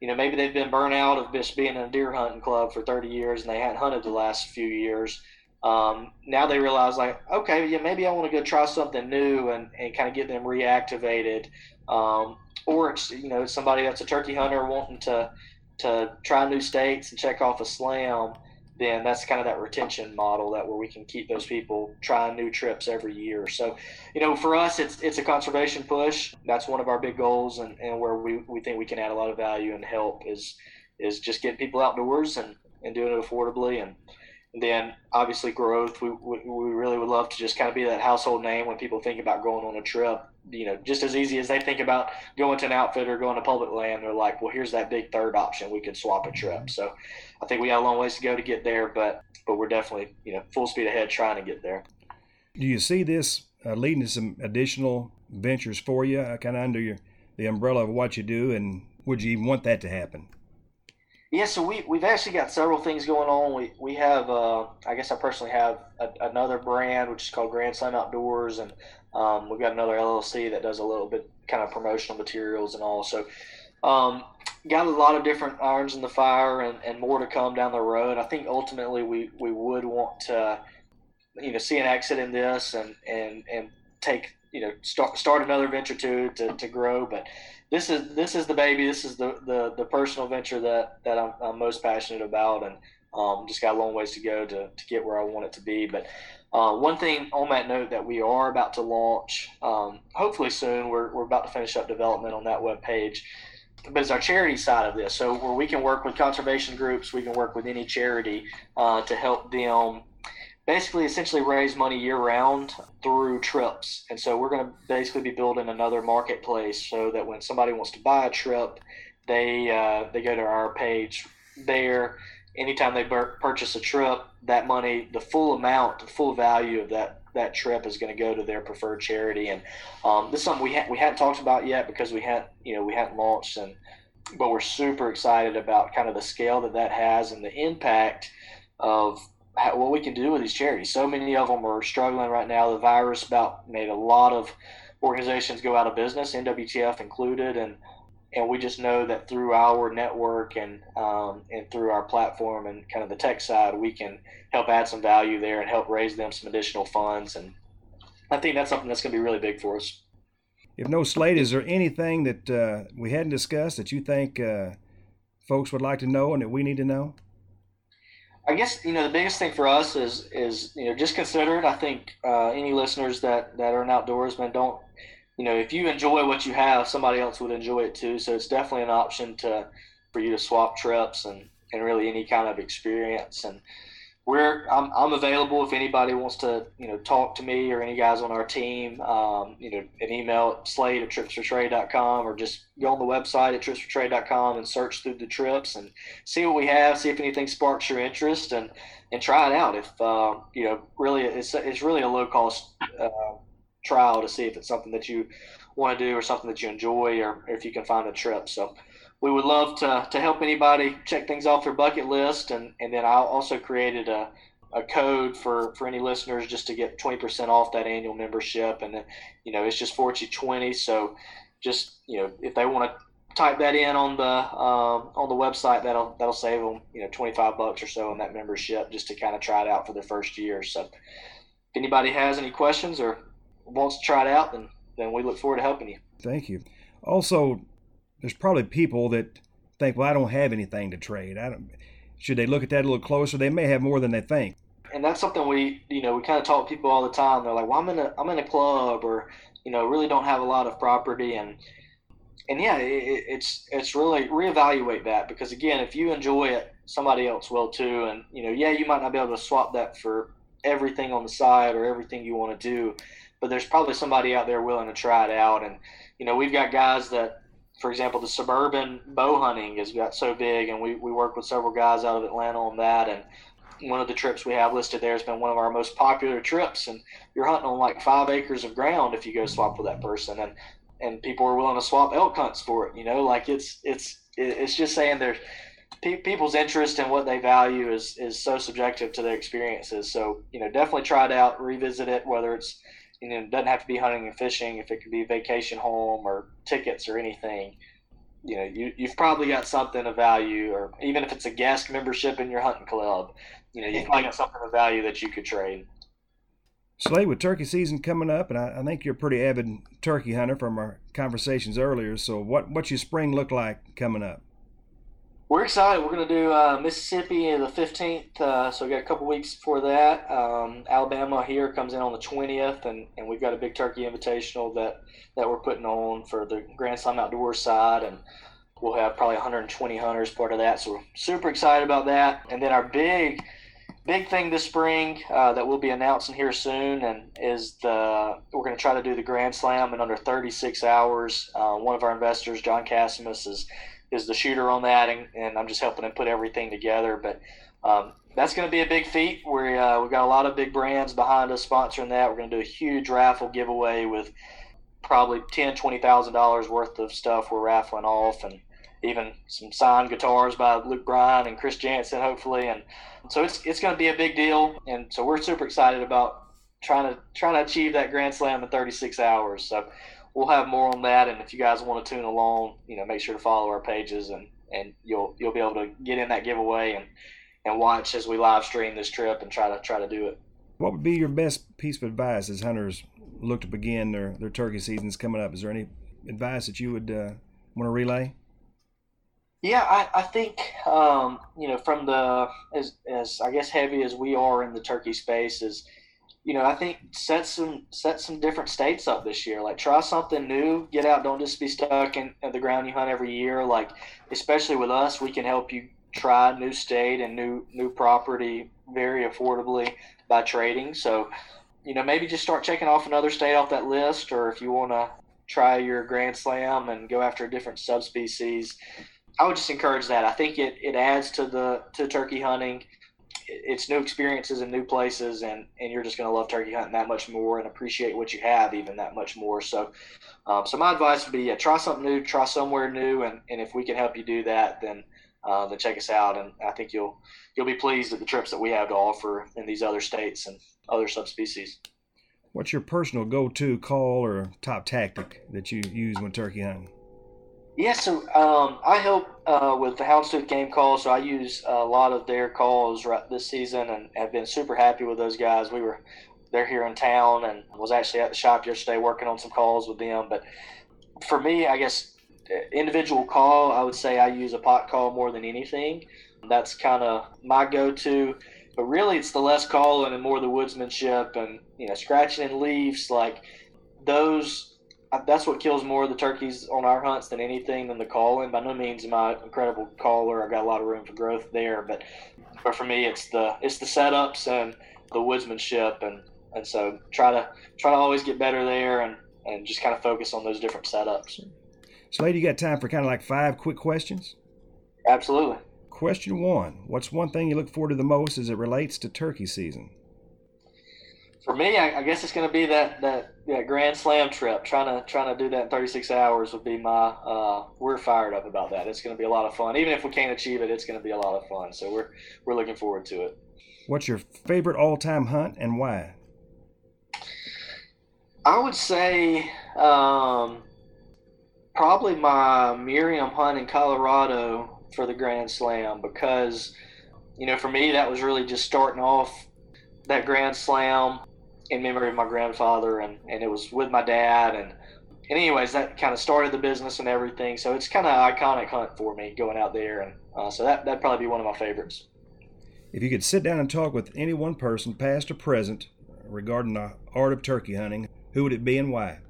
[SPEAKER 5] you know, maybe they've been burnt out of just being in a deer hunting club for 30 years and they hadn't hunted the last few years. Um, now they realize like, okay, yeah, maybe I want to go try something new and, and kind of get them reactivated. Um, or it's, you know, somebody that's a turkey hunter wanting to, to try new states and check off a slam then that's kind of that retention model that where we can keep those people trying new trips every year. So, you know, for us, it's it's a conservation push. That's one of our big goals, and, and where we, we think we can add a lot of value and help is is just getting people outdoors and, and doing it affordably and and then obviously growth. We, we, we really would love to just kind of be that household name when people think about going on a trip. You know, just as easy as they think about going to an outfit or going to public land, they're like, well, here's that big third option. We could swap a trip. So I think we got a long ways to go to get there, but but we're definitely you know full speed ahead trying to get there.
[SPEAKER 4] Do you see this uh, leading to some additional ventures for you, uh, kind of under your the umbrella of what you do, and would you even want that to happen?
[SPEAKER 5] Yeah, so we, we've actually got several things going on. We, we have, uh, I guess I personally have a, another brand, which is called Grand Slam Outdoors, and um, we've got another LLC that does a little bit kind of promotional materials and all. So, um, got a lot of different irons in the fire and, and more to come down the road. I think ultimately we, we would want to, you know, see an exit in this and, and, and take, you know, start, start another venture to, to, to grow. But this is this is the baby. This is the the, the personal venture that that I'm, I'm most passionate about, and um, just got a long ways to go to, to get where I want it to be. But uh, one thing on that note that we are about to launch, um, hopefully soon. We're we're about to finish up development on that web page. But it's our charity side of this, so where we can work with conservation groups, we can work with any charity uh, to help them basically essentially raise money year round through trips. And so we're going to basically be building another marketplace so that when somebody wants to buy a trip, they uh, they go to our page there. Anytime they bur- purchase a trip, that money, the full amount, the full value of that that trip is going to go to their preferred charity. And um, this is something we ha- we hadn't talked about yet because we hadn't you know we hadn't launched and but we're super excited about kind of the scale that that has and the impact of how, what we can do with these charities. So many of them are struggling right now. The virus about made a lot of organizations go out of business, NWTF included, and and we just know that through our network and um, and through our platform and kind of the tech side, we can help add some value there and help raise them some additional funds. And I think that's something that's going to be really big for us.
[SPEAKER 4] If no Slade, is there anything that uh, we hadn't discussed that you think uh, folks would like to know and that we need to know?
[SPEAKER 5] I guess you know the biggest thing for us is is you know just consider it. I think uh, any listeners that that are an outdoorsman don't you know if you enjoy what you have, somebody else would enjoy it too. So it's definitely an option to for you to swap trips and and really any kind of experience. And we're I'm, I'm available if anybody wants to you know talk to me or any guys on our team. Um, you know an email at slade at tripsfortrade.com or just go on the website at tripsfortrade.com and search through the trips and see what we have see if anything sparks your interest and and try it out. If uh, you know really it's, it's really a low cost uh, trial to see if it's something that you want to do or something that you enjoy or if you can find a trip so we would love to, to help anybody check things off their bucket list. And, and then I also created a, a code for, for any listeners just to get 20% off that annual membership. And you know, it's just 420. So just, you know, if they want to type that in on the, um, on the website, that'll, that'll save them, you know, 25 bucks or so on that membership just to kind of try it out for their first year. So if anybody has any questions or wants to try it out, then, then we look forward to helping you.
[SPEAKER 4] Thank you. Also, there's probably people that think, well, I don't have anything to trade. I don't. Should they look at that a little closer? They may have more than they think.
[SPEAKER 5] And that's something we, you know, we kind of talk to people all the time. They're like, well, I'm in a, I'm in a club, or you know, really don't have a lot of property, and and yeah, it, it's it's really reevaluate that because again, if you enjoy it, somebody else will too, and you know, yeah, you might not be able to swap that for everything on the side or everything you want to do, but there's probably somebody out there willing to try it out, and you know, we've got guys that for example, the suburban bow hunting has got so big, and we, we work with several guys out of Atlanta on that. And one of the trips we have listed there has been one of our most popular trips. And you're hunting on like five acres of ground if you go swap with that person, and and people are willing to swap elk hunts for it. You know, like it's it's it's just saying there's people's interest and what they value is is so subjective to their experiences. So you know, definitely try it out, revisit it, whether it's you know, it doesn't have to be hunting and fishing. If it could be vacation home or tickets or anything, you know, you, you've probably got something of value, or even if it's a guest membership in your hunting club, you know, you've probably got something of value that you could trade.
[SPEAKER 4] Slade, with turkey season coming up, and I, I, think you're a pretty avid turkey hunter from our conversations earlier. So, what what's your spring look like coming up?
[SPEAKER 5] We're excited. We're going to do uh, Mississippi the 15th, uh, so we got a couple weeks for that. Um, Alabama here comes in on the 20th, and, and we've got a big turkey invitational that, that we're putting on for the Grand Slam Outdoors side, and we'll have probably 120 hunters part of that. So we're super excited about that. And then our big big thing this spring uh, that we'll be announcing here soon, and is the we're going to try to do the Grand Slam in under 36 hours. Uh, one of our investors, John Cassimus, is is the shooter on that, and, and I'm just helping him put everything together. But um, that's going to be a big feat. We uh, we've got a lot of big brands behind us sponsoring that. We're going to do a huge raffle giveaway with probably ten, twenty thousand dollars worth of stuff we're raffling off, and even some signed guitars by Luke Bryan and Chris Janson, hopefully. And so it's it's going to be a big deal, and so we're super excited about trying to trying to achieve that Grand Slam in 36 hours. So we'll have more on that. And if you guys want to tune along, you know, make sure to follow our pages and, and you'll you'll be able to get in that giveaway and, and watch as we live stream this trip and try to try to do it.
[SPEAKER 4] What would be your best piece of advice as hunters look to begin their, their turkey seasons coming up? Is there any advice that you would uh, want to relay?
[SPEAKER 5] Yeah, I, I think um, you know from the as as I guess heavy as we are in the turkey space is you know, I think set some set some different states up this year. Like try something new. Get out. Don't just be stuck in, the ground you hunt every year. Like especially with us, we can help you try new state and new new property very affordably by trading. So, you know, maybe just start checking off another state off that list, or if you want to try your Grand Slam and go after a different subspecies, I would just encourage that. I think it, it adds to the to turkey hunting. It's new experiences and new places, and, and you're just going to love turkey hunting that much more and appreciate what you have even that much more. So, um, so my advice would be yeah, try something new, try somewhere new, and, and if we can help you do that, then uh, then check us out, and I think you'll you'll be pleased at the trips that we have to offer in these other states and other subspecies.
[SPEAKER 4] What's your personal go-to call or top tactic that you use when turkey hunting?
[SPEAKER 5] Yeah, so um, I help uh, with the Houndstooth game calls, so I use a lot of their calls right this season, and have been super happy with those guys. We were they're here in town, and was actually at the shop yesterday working on some calls with them. But for me, I guess individual call, I would say I use a pot call more than anything. That's kind of my go-to. But really, it's the less calling and more the woodsmanship and you know scratching and leaves like those. That's what kills more of the turkeys on our hunts than anything than the calling. By no means am I an incredible caller. I've got a lot of room for growth there, but but for me, it's the it's the setups and the woodsmanship and and so try to try to always get better there and and just kind of focus on those different setups.
[SPEAKER 4] Slade, you got time for kind of like five quick questions?
[SPEAKER 5] Absolutely.
[SPEAKER 4] Question one What's one thing you look forward to the most as it relates to turkey season?
[SPEAKER 5] For me, I, I guess it's going to be that, that that Grand Slam trip. Trying to trying to do that in 36 hours would be my. Uh, we're fired up about that. It's going to be a lot of fun. Even if we can't achieve it, it's going to be a lot of fun. So we're we're looking forward to it.
[SPEAKER 4] What's your favorite all-time hunt and why?
[SPEAKER 5] I would say um, probably my Merriam hunt in Colorado for the Grand Slam because, you know, for me, that was really just starting off that Grand Slam in memory of my grandfather, and, and it was with my dad. And, and anyways, that kind of started the business and everything. So it's kind of iconic hunt for me going out there. And uh, so that, that'd probably be one of my favorites.
[SPEAKER 4] If you could sit down and talk with any one person, past or present, regarding the art of turkey hunting, who would it be and why?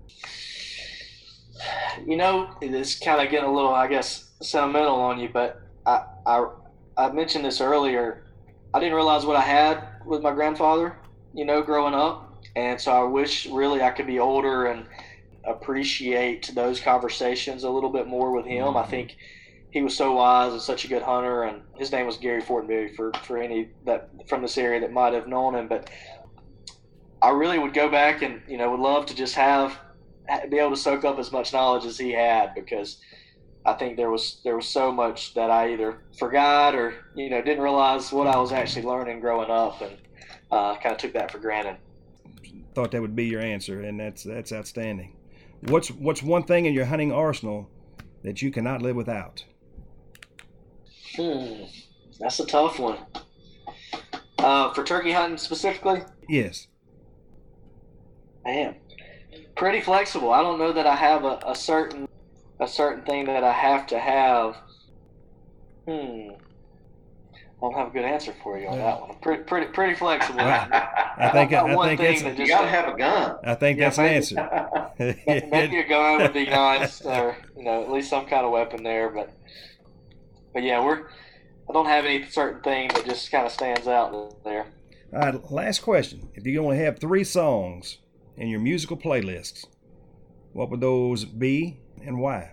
[SPEAKER 5] You know, it's kind of getting a little, I guess, sentimental on you, but I, I, I mentioned this earlier. I didn't realize what I had with my grandfather, you know, growing up. And so I wish really I could be older and appreciate those conversations a little bit more with him. I think he was so wise and such a good hunter. And his name was Gary Fortenberry for, for any that from this area that might have known him. But I really would go back and, you know, would love to just have, be able to soak up as much knowledge as he had because – I think there was there was so much that I either forgot or you know didn't realize what I was actually learning growing up, and uh, kind of took that for granted.
[SPEAKER 4] Thought that would be your answer, and that's that's outstanding. What's what's one thing in your hunting arsenal that you cannot live without?
[SPEAKER 5] Hmm, that's a tough one. Uh, for turkey hunting specifically?
[SPEAKER 4] Yes.
[SPEAKER 5] I am pretty flexible. I don't know that I have a, a certain a certain thing that I have to have. Hmm. I don't have a good answer for you on that one. I'm pretty, pretty, pretty flexible.
[SPEAKER 4] I think, I, I think that's,
[SPEAKER 6] that you gotta have a gun.
[SPEAKER 4] I think
[SPEAKER 5] Yeah,
[SPEAKER 4] that's an
[SPEAKER 5] maybe-
[SPEAKER 4] answer. [LAUGHS] [LAUGHS]
[SPEAKER 5] maybe a gun would be nice, or you know, at least some kind of weapon there. But, but yeah, we're. I don't have any certain thing that just kind of stands out there.
[SPEAKER 4] All right, last question. If you're going to have three songs in your musical playlists, what would those be and why?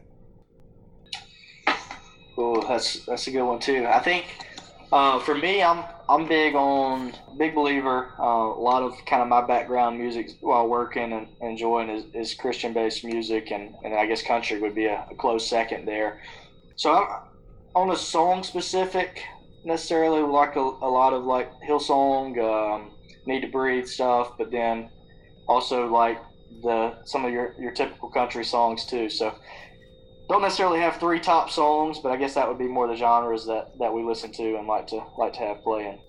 [SPEAKER 5] Oh, that's that's a good one too. I think uh, for me, I'm I'm big on big believer. Uh, a lot of kind of my background music while working and enjoying is, is Christian based music, and, and I guess country would be a, a close second there. So I'm, on a song specific, necessarily like a, a lot of like Hillsong, um, Need to Breathe stuff, but then also like the some of your, your typical country songs too. So don't necessarily have three top songs, but I guess that would be more the genres that, that we listen to and like to like to have playing.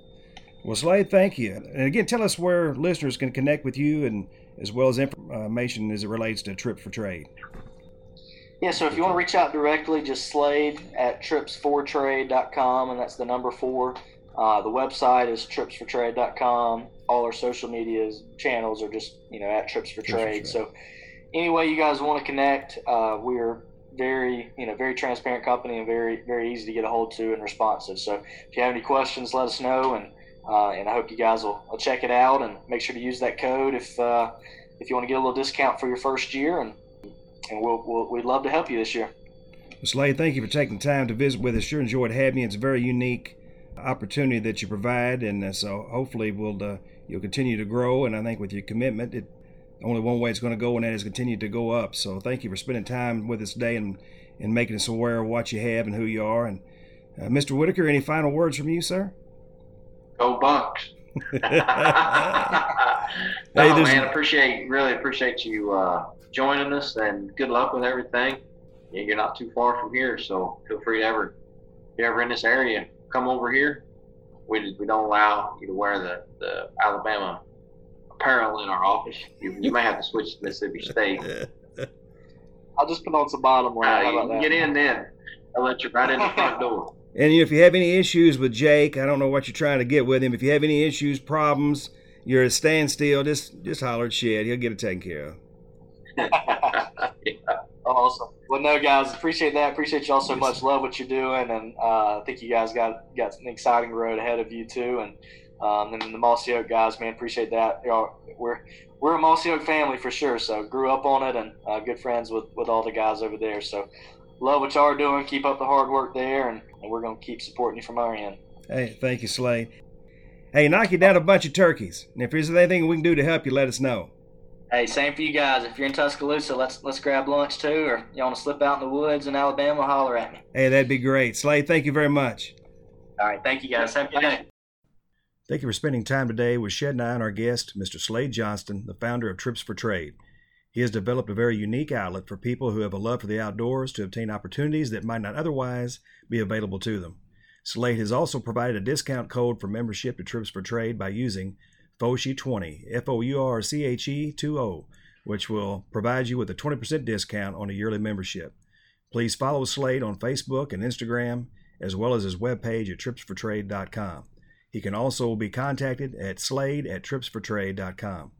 [SPEAKER 4] Well, Slade, thank you. And again, tell us where listeners can connect with you and as well as information as it relates to Trip for Trade.
[SPEAKER 5] Yeah, so if you want to reach out directly, just Slade at tripsfortrade.com, and that's the number four. Uh, the website is tripsfortrade.com. All our social media channels are just, you know, at Trips for
[SPEAKER 4] Trips for
[SPEAKER 5] Trade.
[SPEAKER 4] Trade.
[SPEAKER 5] So any way you guys want to connect, uh, we're very you know very transparent company and very very easy to get a hold to and responsive. So if you have any questions, let us know, and uh, and I hope you guys will, will, check it out and make sure to use that code if uh, if you want to get a little discount for your first year, and and we'll, we'll we'd love to help you this year.
[SPEAKER 4] Slade, thank you for taking the time to visit with us. Sure enjoyed having you. It's a very unique opportunity that you provide, and uh, so hopefully we'll uh, you'll continue to grow. And I think with your commitment, it only one way it's going to go, and that is continue to go up. So thank you for spending time with us today and and making us aware of what you have and who you are. And uh, Mr. Whitaker, any final words from you, sir?
[SPEAKER 6] Go Bucks! [LAUGHS] [LAUGHS] no, hey, man, appreciate really appreciate you uh, joining us, and good luck with everything. You're not too far from here, so feel free to ever, if you're ever in this area, come over here. We, we don't allow you to wear the, the Alabama apparel in our office. You, you may have to switch to Mississippi State. [LAUGHS]
[SPEAKER 5] I'll just put on some bottom wear.
[SPEAKER 6] Uh, you get in then. I'll let you right in the front [LAUGHS] door.
[SPEAKER 4] And if you have any issues with Jake, I don't know what you're trying to get with him. If you have any issues, problems, you're at a standstill, just just holler at Shed. He'll get it taken care of.
[SPEAKER 5] yeah. [LAUGHS] Awesome. Well, no, guys, appreciate that. Appreciate y'all so much. Love what you're doing, and uh, I think you guys got got an exciting road ahead of you too. And um, and the Mossy Oak guys, man, appreciate that. Y'all, we're we're a Mossy Oak family for sure. So grew up on it, and uh, good friends with with all the guys over there. So love what y'all are doing. Keep up the hard work there, and, and we're gonna keep supporting you from our end.
[SPEAKER 4] Hey, thank you, Slade. Hey, knock you down a bunch of turkeys. And if there's anything we can do to help you, let us know.
[SPEAKER 5] Hey, same for you guys. If you're in Tuscaloosa, let's let's grab lunch too, or you want to slip out in the woods in Alabama, holler at me.
[SPEAKER 4] Hey, that'd be great. Slade, thank you very much.
[SPEAKER 5] All right, thank you guys. Have a good day.
[SPEAKER 4] Thank you for spending time today with Shed and I and our guest, Mr. Slade Johnston, the founder of Trips for Trade. He has developed a very unique outlet for people who have a love for the outdoors to obtain opportunities that might not otherwise be available to them. Slade has also provided a discount code for membership to Trips for Trade by using FOURCHE20, F O U R C H E 20, which will provide you with a 20% discount on a yearly membership. Please follow Slade on Facebook and Instagram, as well as his webpage at tripsfortrade.com. He can also be contacted at slade at tripsfortrade.com.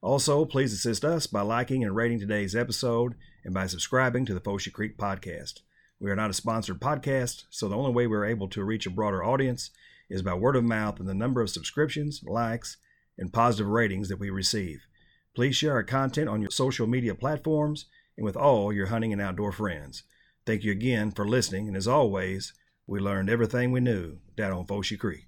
[SPEAKER 4] Also, please assist us by liking and rating today's episode and by subscribing to the Fourche Creek podcast. We are not a sponsored podcast, so the only way we're able to reach a broader audience is by word of mouth and the number of subscriptions, likes, and positive ratings that we receive. Please share our content on your social media platforms and with all your hunting and outdoor friends. Thank you again for listening, and as always, we learned everything we knew down on Fourche Creek.